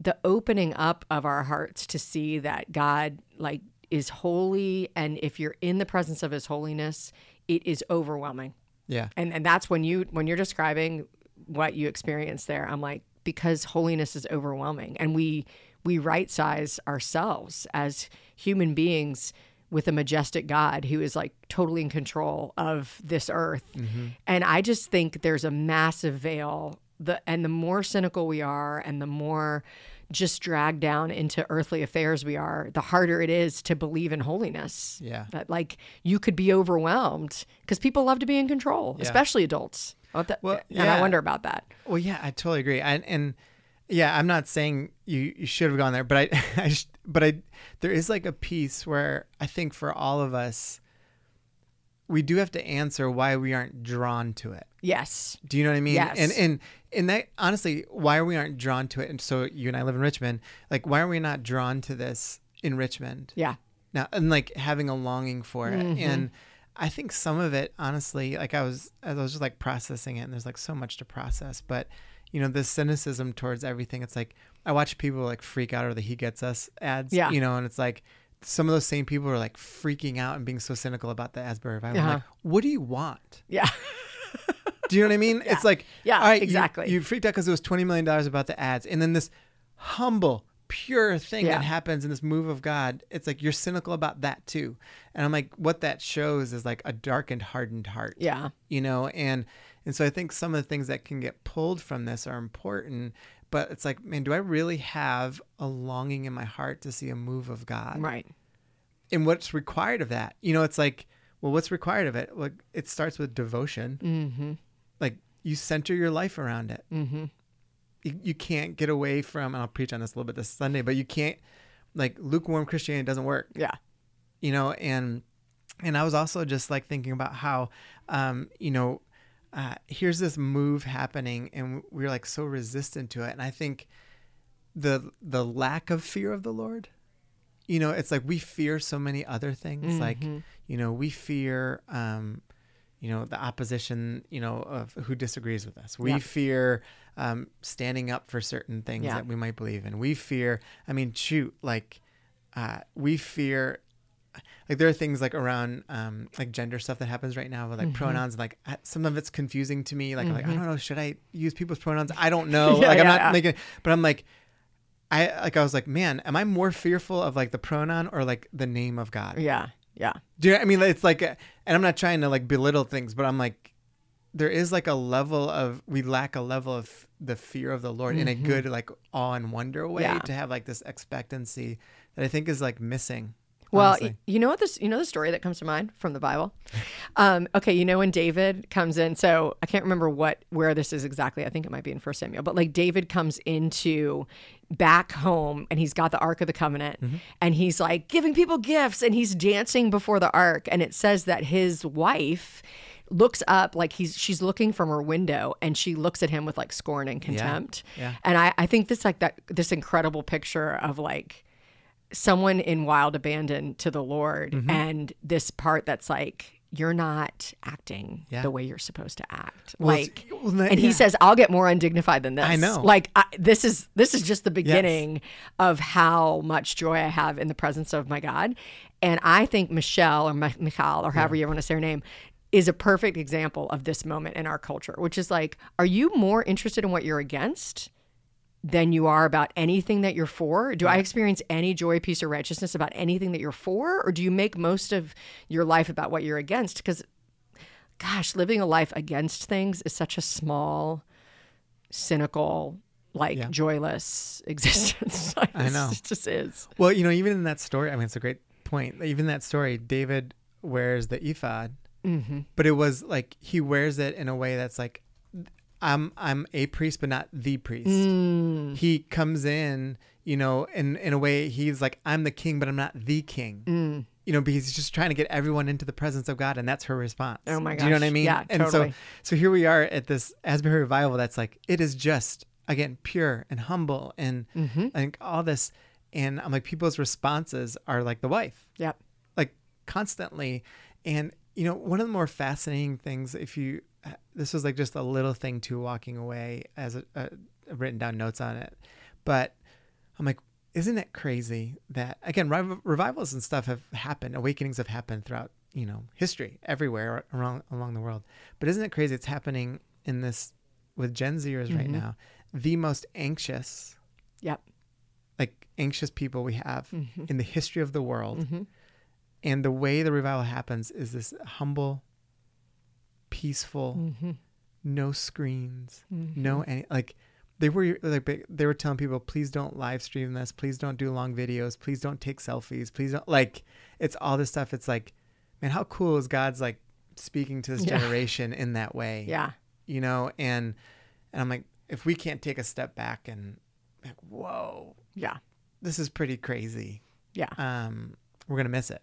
Speaker 3: the opening up of our hearts to see that God like is holy and if you're in the presence of his holiness, it is overwhelming.
Speaker 2: yeah
Speaker 3: And and that's when you when you're describing what you experience there, I'm like because holiness is overwhelming and we we right size ourselves as human beings with a majestic God who is like totally in control of this earth. Mm-hmm. And I just think there's a massive veil the and the more cynical we are and the more just dragged down into earthly affairs we are, the harder it is to believe in holiness.
Speaker 2: Yeah.
Speaker 3: That like you could be overwhelmed because people love to be in control, especially adults. Oh,
Speaker 2: well,
Speaker 3: and I wonder about that.
Speaker 2: Well, yeah, I totally agree. And, and yeah, I'm not saying you, you should have gone there, but I, I but I, there is like a piece where I think for all of us, we do have to answer why we aren't drawn to it.
Speaker 3: Yes.
Speaker 2: Do you know what I mean?
Speaker 3: Yes.
Speaker 2: And and and that honestly, why we aren't drawn to it? And so you and I live in Richmond. Like, why are we not drawn to this in Richmond?
Speaker 3: Yeah.
Speaker 2: now and like having a longing for it mm-hmm. and i think some of it honestly like i was i was just like processing it and there's like so much to process but you know this cynicism towards everything it's like i watch people like freak out over the he gets us ads
Speaker 3: Yeah.
Speaker 2: you know and it's like some of those same people are like freaking out and being so cynical about the asbury revival
Speaker 3: Uh-huh.
Speaker 2: like what do you want
Speaker 3: Yeah.
Speaker 2: do you know what I mean? It's like,
Speaker 3: Yeah,
Speaker 2: all right, you-
Speaker 3: exactly.
Speaker 2: You, freaked out because it was twenty million dollars about the ads, and then this humble, pure thing
Speaker 3: Yeah.
Speaker 2: that happens in this move of God. It's like you're cynical about that too, and I'm like, what that shows is like a darkened, hardened heart.
Speaker 3: Yeah.
Speaker 2: you know, and and so I think some of the things that can get pulled from this are important, but it's like, man, do I really have a longing in my heart to see a move of God?
Speaker 3: Right.
Speaker 2: And what's required of that? You know, it's like, well, what's required of it? Like, it starts with devotion.
Speaker 3: Mm-hmm.
Speaker 2: Like, you center your life around it.
Speaker 3: Mm-hmm.
Speaker 2: You, you can't get away from, and I'll preach on this a little bit this Sunday, but you can't, like, lukewarm Christianity doesn't work.
Speaker 3: Yeah.
Speaker 2: You know, and, and I was also just like thinking about how, um, you know, uh, here's this move happening and we're like so resistant to it. And I think the, the lack of fear of the Lord, you know, it's like we fear so many other things. Like,
Speaker 3: Mhm.
Speaker 2: you know, we fear, um, you know, the opposition, you know, of who disagrees with us. We
Speaker 3: Yeah.
Speaker 2: fear um, standing up for certain things
Speaker 3: Yeah.
Speaker 2: that we might believe in. We fear, I mean, shoot, like, uh, we fear, like, there are things like around, um, like gender stuff that happens right now with like
Speaker 3: Mhm.
Speaker 2: pronouns. Like, I- some of it's confusing to me. Like, I'm like, I
Speaker 3: Mhm.
Speaker 2: don't know, should I use people's pronouns? I don't know.
Speaker 3: Yeah,
Speaker 2: like, I'm
Speaker 3: yeah,
Speaker 2: not
Speaker 3: yeah.
Speaker 2: making, but I'm like, I like I was like, man, am I more fearful of like the pronoun or like the name of God?
Speaker 3: Yeah. Yeah.
Speaker 2: Do you know, I mean it's like, and I'm not trying to like belittle things, but I'm like, there is like a level of we lack a level of the fear of the Lord in a
Speaker 3: Mhm.
Speaker 2: good like awe and wonder way
Speaker 3: Yeah.
Speaker 2: to have like this expectancy that I think is like missing.
Speaker 3: Well,
Speaker 2: honestly.
Speaker 3: you know what this you know the story that comes to mind from the Bible? Um, okay, you know when David comes in, so I can't remember what where this is exactly. I think it might be in First Samuel, but like David comes into back home and he's got the Ark of the Covenant
Speaker 2: Mm-hmm.
Speaker 3: and he's like giving people gifts and he's dancing before the Ark and it says that his wife looks up like he's she's looking from her window and she looks at him with like scorn and contempt.
Speaker 2: yeah.
Speaker 3: And I, I think this like that this incredible picture of like someone in wild abandon to the Lord
Speaker 2: Mm-hmm.
Speaker 3: and this part that's like you're not acting
Speaker 2: Yeah.
Speaker 3: the way you're supposed to act.
Speaker 2: Well,
Speaker 3: like
Speaker 2: well, that-
Speaker 3: and he
Speaker 2: yeah.
Speaker 3: says I'll get more undignified than this.
Speaker 2: I know.
Speaker 3: Like I, this is this is just the beginning of how much joy I have in the presence of my God. And I think Michelle or Michal or however you want to say her name is a perfect example of this moment in our culture, which is like, are you more interested in what you're against than you are about anything that you're for? Do I experience any joy, peace, or righteousness about anything that you're for? Or do you make most of your life about what you're against? Because, gosh, living a life against things is such a small, cynical, like
Speaker 2: Yeah.
Speaker 3: joyless existence.
Speaker 2: I know.
Speaker 3: It just is.
Speaker 2: Well, you know, even in that story, I mean, it's a great point. Even that story, David wears the ephod,
Speaker 3: Mm-hmm.
Speaker 2: but it was like he wears it in a way that's like, I'm I'm a priest, but not the priest.
Speaker 3: Mm.
Speaker 2: He comes in, you know, in in a way he's like, I'm the king, but I'm not the king.
Speaker 3: Mm.
Speaker 2: You know, because he's just trying to get everyone into the presence of God, and that's her response.
Speaker 3: Oh my
Speaker 2: Do you know what I mean?
Speaker 3: Yeah,
Speaker 2: and
Speaker 3: totally.
Speaker 2: so so here we are at this Asbury revival. That's like it is just again pure and humble, and
Speaker 3: Mm-hmm.
Speaker 2: Think all this, and I'm like people's responses are like the wife
Speaker 3: Yep.
Speaker 2: like constantly and you know one of the more fascinating things if you this was like just a little thing too walking away as a, a I've written down notes on it but i'm like isn't it crazy that again rev- revivals and stuff have happened awakenings have happened throughout you know history everywhere around along the world but isn't it crazy it's happening in this with gen zers right
Speaker 3: Mhm.
Speaker 2: now the most anxious
Speaker 3: Yep.
Speaker 2: like anxious people we have
Speaker 3: Mm-hmm.
Speaker 2: in the history of the world
Speaker 3: Mm-hmm.
Speaker 2: and the way the revival happens is this humble, peaceful,
Speaker 3: Mm-hmm.
Speaker 2: no screens, no any like they were like they were telling people, please don't live stream this, please don't do long videos, please don't take selfies, please don't like it's all this stuff. It's like, man, how cool is God's like speaking to this
Speaker 3: Yeah.
Speaker 2: generation in that way?
Speaker 3: Yeah.
Speaker 2: You know, and and I'm like, if we can't take a step back and like, whoa,
Speaker 3: Yeah.
Speaker 2: this is pretty crazy.
Speaker 3: Yeah.
Speaker 2: Um, we're gonna miss it.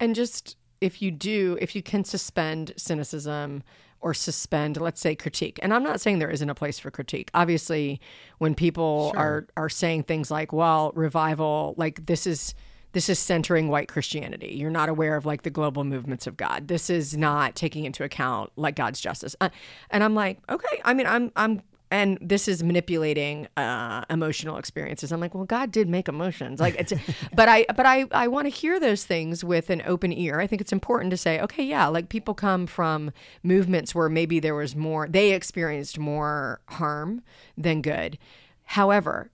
Speaker 3: And just if you do, if you can suspend cynicism or suspend, let's say, critique. And I'm not saying there isn't a place for critique. Obviously, when people
Speaker 2: Sure.
Speaker 3: are are saying things like, "Well, revival, like this is." This is centering white Christianity. You're not aware of like the global movements of God. This is not taking into account like God's justice. Uh, and I'm like, okay. I mean, I'm I'm and this is manipulating uh, emotional experiences. I'm like, well, God did make emotions, like it's, but I, but I, I want to hear those things with an open ear. I think it's important to say, okay, yeah, like people come from movements where maybe there was more, they experienced more harm than good. However,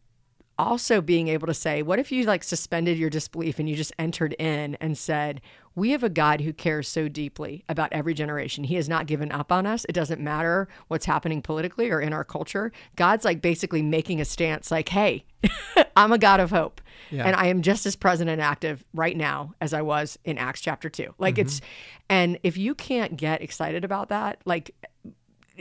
Speaker 3: also being able to say, what if you like suspended your disbelief and you just entered in and said, we have a God who cares so deeply about every generation. He has not given up on us. It doesn't matter what's happening politically or in our culture. God's like basically making a stance like, hey, I'm a God of hope.
Speaker 2: Yeah.
Speaker 3: And I am just as present and active right now as I was in Acts chapter 2. Like it's mm-hmm. and if you can't get excited about that, like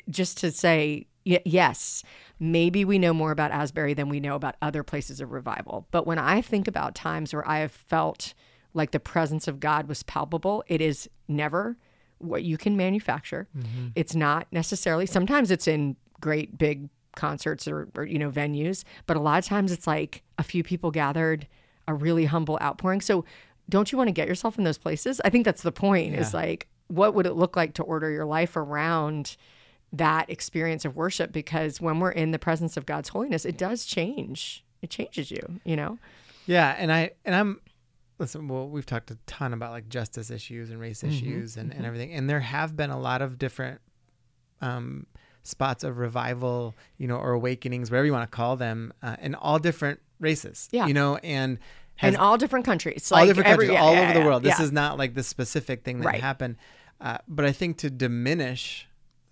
Speaker 3: just to say y- yes, maybe we know more about Asbury than we know about other places of revival. But when I think about times where I have felt like the presence of God was palpable, it is never what you can manufacture. Mm-hmm. It's not necessarily, sometimes it's in great big concerts or, or, you know, venues, but a lot of times it's like a few people gathered, a really humble outpouring. So don't you want to get yourself in those places? I think that's the point is like, what would it look like to order your life around that experience of worship? Because when we're in the presence of God's holiness, it does change. It changes you, you know?
Speaker 2: Yeah, and I and I'm listen. Well, we've talked a ton about like justice issues and race issues and, and everything, and there have been a lot of different um, spots of revival, you know, or awakenings, whatever you want to call them, uh, in all different races.
Speaker 3: Yeah.
Speaker 2: you know, and
Speaker 3: in all different countries.
Speaker 2: all
Speaker 3: Like
Speaker 2: different
Speaker 3: every-
Speaker 2: countries,
Speaker 3: yeah,
Speaker 2: all
Speaker 3: yeah,
Speaker 2: over the
Speaker 3: yeah,
Speaker 2: world. This is not like the specific thing that
Speaker 3: Right.
Speaker 2: happened, uh, but I think to diminish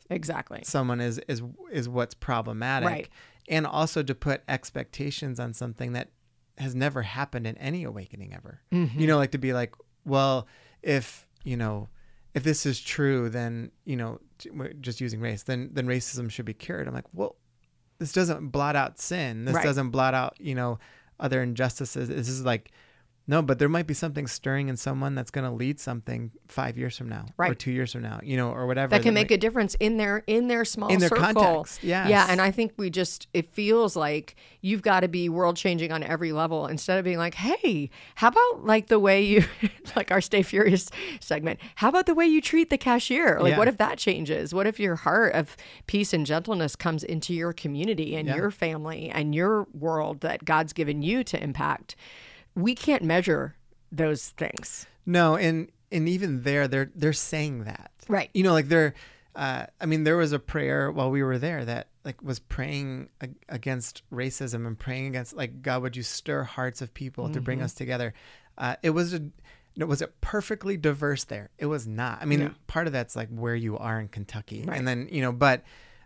Speaker 3: exactly.
Speaker 2: someone is is is what's problematic,
Speaker 3: Right.
Speaker 2: and also to put expectations on something that has never happened in any awakening ever.
Speaker 3: Mm-hmm.
Speaker 2: You know, like to be like, well, if you know, if this is true, then you know, just using race, then then racism should be cured. I'm like, well, this doesn't blot out sin. This
Speaker 3: Right.
Speaker 2: doesn't blot out you know other injustices. This is like. No, but there might be something stirring in someone that's going to lead something five years from now,
Speaker 3: right.
Speaker 2: or two years from now, you know, or whatever.
Speaker 3: that can
Speaker 2: might-
Speaker 3: make a difference in their in their small
Speaker 2: in their
Speaker 3: circle.
Speaker 2: context. Yes.
Speaker 3: Yeah, and I think we just it feels like you've got to be world changing on every level instead of being like, "Hey, how about like the way you like our Stay Furious segment? How about the way you treat the cashier? Like
Speaker 2: Yeah.
Speaker 3: what if that changes? What if your heart of peace and gentleness comes into your community and
Speaker 2: Yeah.
Speaker 3: your family and your world that God's given you to impact? We can't measure those things.
Speaker 2: No, and and even there, they're they're saying that,
Speaker 3: Right.
Speaker 2: You know, like they're. Uh, I mean, there was a prayer while we were there that like was praying ag- against racism and praying against like God, would you stir hearts of people to
Speaker 3: Mm-hmm.
Speaker 2: bring us together? Uh, it was a. Was it perfectly diverse there? It was not. I mean,
Speaker 3: No.
Speaker 2: part of that's like where you are in Kentucky,
Speaker 3: Right.
Speaker 2: and then you know, but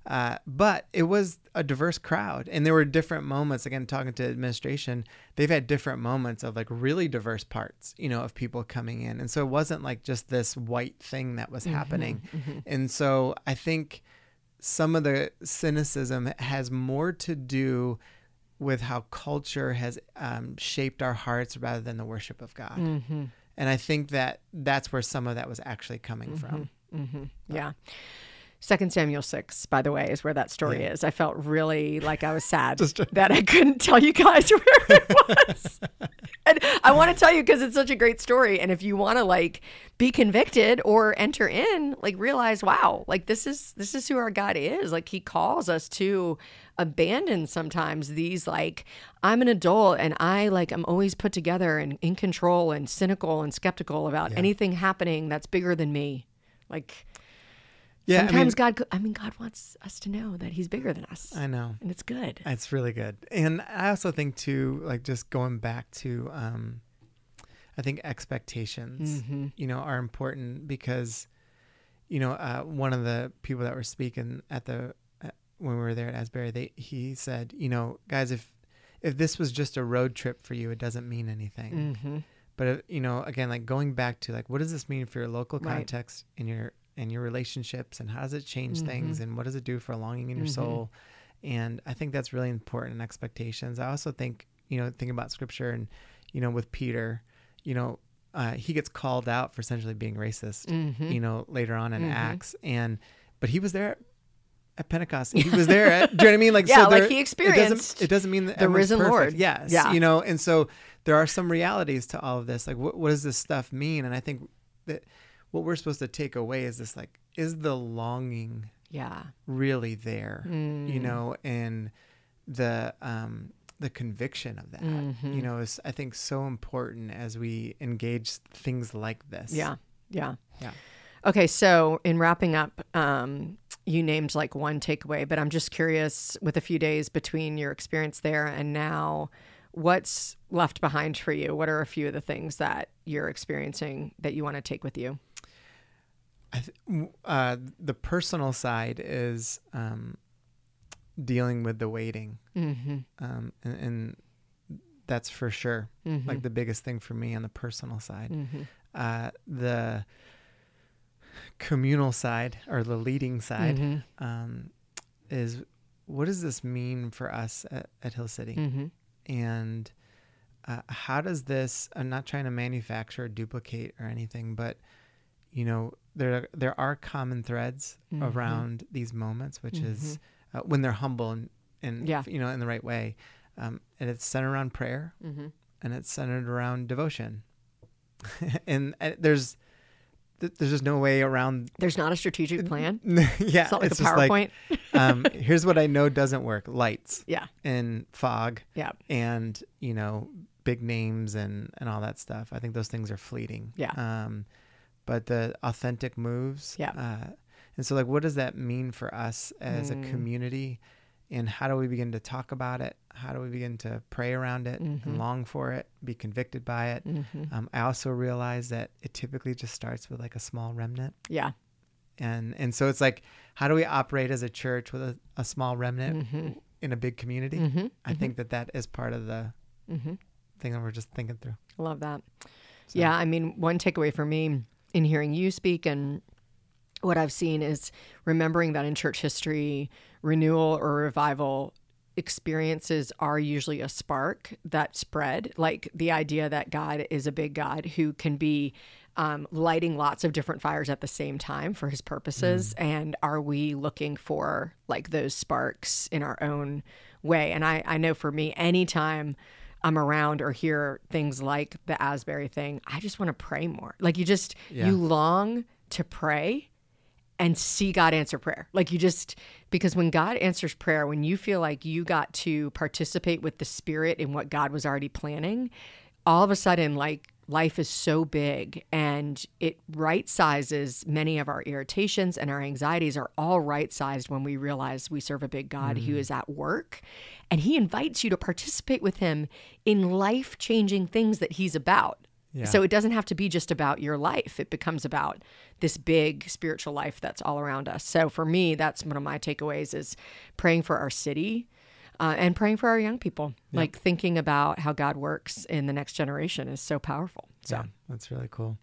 Speaker 2: uh, but it was a diverse crowd, and there were different moments. Again, talking to administration, they've had different moments of like really diverse parts, you know, of people coming in, and so it wasn't like just this white thing that was happening. And so I think some of the cynicism has more to do with how culture has um, shaped our hearts rather than the worship of God.
Speaker 3: Mm-hmm.
Speaker 2: And I think that that's where some of that was actually coming from.
Speaker 3: Yeah. Second Samuel six, by the way, is where that story is. I felt really like I was sad that I couldn't tell you guys where it was. and I want to tell you because it's such a great story. And if you want to like be convicted or enter in, like realize, wow, like this is this is who our God is. Like He calls us to abandon sometimes these like I'm an adult and I like I'm always put together and in control and cynical and skeptical about anything happening that's bigger than me. Like
Speaker 2: Yeah, I
Speaker 3: Sometimes
Speaker 2: mean,
Speaker 3: God, I mean, God wants us to know that He's bigger than us,
Speaker 2: I know.
Speaker 3: and it's good.
Speaker 2: It's really good. And I also think too, like just going back to um I think expectations,
Speaker 3: Mm-hmm.
Speaker 2: you know, are important because, you know, uh, one of the people that were speaking at the uh, when we were there at Asbury, they he said, you know, guys, if if this was just a road trip for you, it doesn't mean anything.
Speaker 3: Mm-hmm.
Speaker 2: But uh, you know, again, like going back to like, what does this mean for your local
Speaker 3: Right.
Speaker 2: context in your and your relationships, and how does it change
Speaker 3: Mm-hmm.
Speaker 2: things, and what does it do for a longing in your soul? And I think that's really important in expectations. I also think, you know, think about scripture and, you know, with Peter, you know, uh, he gets called out for essentially being racist,
Speaker 3: Mm-hmm.
Speaker 2: you know, later on in Acts, and but he was there at Pentecost. He was there. At, do you know what I mean? Like,
Speaker 3: Yeah,
Speaker 2: so
Speaker 3: like
Speaker 2: there-
Speaker 3: he
Speaker 2: It
Speaker 3: experienced
Speaker 2: doesn't, it doesn't mean that
Speaker 3: the risen
Speaker 2: perfect.
Speaker 3: Lord.
Speaker 2: Yes.
Speaker 3: Yeah.
Speaker 2: You know, and so there are some realities to all of this. Like, what, what does this stuff mean? And I think that what we're supposed to take away is this: like, is the longing
Speaker 3: Yeah,
Speaker 2: really there? You
Speaker 3: Mm.
Speaker 2: know, and the um the conviction of that
Speaker 3: Mm-hmm.
Speaker 2: you know is i think so important as we engage things like this
Speaker 3: yeah, yeah.
Speaker 2: yeah
Speaker 3: Okay, so in wrapping up, um, you named like one takeaway, but I'm just curious with a few days between your experience there and now, what's left behind for you? What are a few of the things that you're experiencing that you want to take with you?
Speaker 2: I th- uh, the personal side is um, dealing with the waiting,
Speaker 3: Mm-hmm.
Speaker 2: um, and, and that's for sure
Speaker 3: Mm-hmm.
Speaker 2: like the biggest thing for me on the personal side.
Speaker 3: mm-hmm.
Speaker 2: Uh, the communal side or the leading side
Speaker 3: Mm-hmm.
Speaker 2: um, is what does this mean for us at, at Hill City?
Speaker 3: Mm-hmm.
Speaker 2: and uh, how does this i'm not trying to manufacture or duplicate or anything but you know there there are common threads
Speaker 3: Mhm.
Speaker 2: around these moments which is
Speaker 3: Mm-hmm.
Speaker 2: uh, when they're humble and, and
Speaker 3: Yeah.
Speaker 2: you know in the right way um, and it's centered around prayer
Speaker 3: Mm-hmm.
Speaker 2: and it's centered around devotion and uh, there's th- there's just no way around
Speaker 3: There's not a strategic plan.
Speaker 2: yeah
Speaker 3: It's not like a
Speaker 2: just like
Speaker 3: PowerPoint.
Speaker 2: um, here's what i know doesn't work lights
Speaker 3: yeah.
Speaker 2: and fog
Speaker 3: Yeah.
Speaker 2: and you know big names and and all that stuff i think those things are fleeting
Speaker 3: Yeah.
Speaker 2: um but the authentic moves
Speaker 3: Yeah.
Speaker 2: uh and so like what does that mean for us as
Speaker 3: Mm.
Speaker 2: a community and how do we begin to talk about it how do we begin to pray around it
Speaker 3: Mhm.
Speaker 2: and long for it be convicted by it
Speaker 3: Mm-hmm.
Speaker 2: um, i also realize that it typically just starts with like a small remnant
Speaker 3: Yeah.
Speaker 2: and and so it's like how do we operate as a church with a, a small remnant
Speaker 3: Mm-hmm.
Speaker 2: in a big community
Speaker 3: Mm-hmm.
Speaker 2: i think that that is part of the
Speaker 3: Mm-hmm.
Speaker 2: thing that we're just thinking through.
Speaker 3: I love that.
Speaker 2: So-
Speaker 3: Yeah, I mean, one takeaway for me in hearing you speak and what I've seen is remembering that in church history, renewal or revival experiences are usually a spark that spread. Like the idea that God is a big God who can be um, lighting lots of different fires at the same time for his purposes. And are we looking for like those sparks in our own way? And I, I know for me, anytime I'm around or hear things like the Asbury thing, I just want to pray more. Like you just,
Speaker 2: Yeah.
Speaker 3: you long to pray and see God answer prayer. Like you just, because when God answers prayer, when you feel like you got to participate with the Spirit in what God was already planning, all of a sudden, like life is so big and it right sizes many of our irritations and our anxieties are all right sized when we realize we serve a big God who mm. is at work and he invites you to participate with him in life changing things that he's about.
Speaker 2: Yeah.
Speaker 3: So it doesn't have to be just about your life. It becomes about this big spiritual life that's all around us. So for me, that's one of my takeaways is praying for our city uh, and praying for our young people. Like thinking about how God works in the next generation is so powerful. So
Speaker 2: Yeah, that's really cool.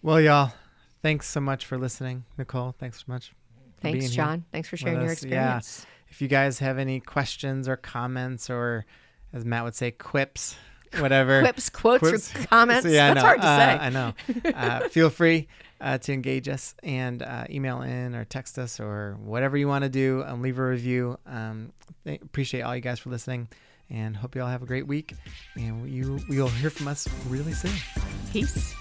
Speaker 2: Well, y'all, thanks so much for listening. Nicole, thanks so much. for
Speaker 3: thanks, John. Thanks for sharing your
Speaker 2: us. Yeah.
Speaker 3: experience.
Speaker 2: If you guys have any questions or comments, or as Matt would say, quips, whatever.
Speaker 3: Quips, quotes,
Speaker 2: Quips.
Speaker 3: or comments.
Speaker 2: So, yeah, I
Speaker 3: that's
Speaker 2: know.
Speaker 3: hard to
Speaker 2: Uh,
Speaker 3: say.
Speaker 2: I know. Uh, feel free uh, to engage us and uh, email in or text us or whatever you want to do. And leave a review. Um, appreciate all you guys for listening, and hope you all have a great week. And you will hear from us really soon.
Speaker 3: Peace.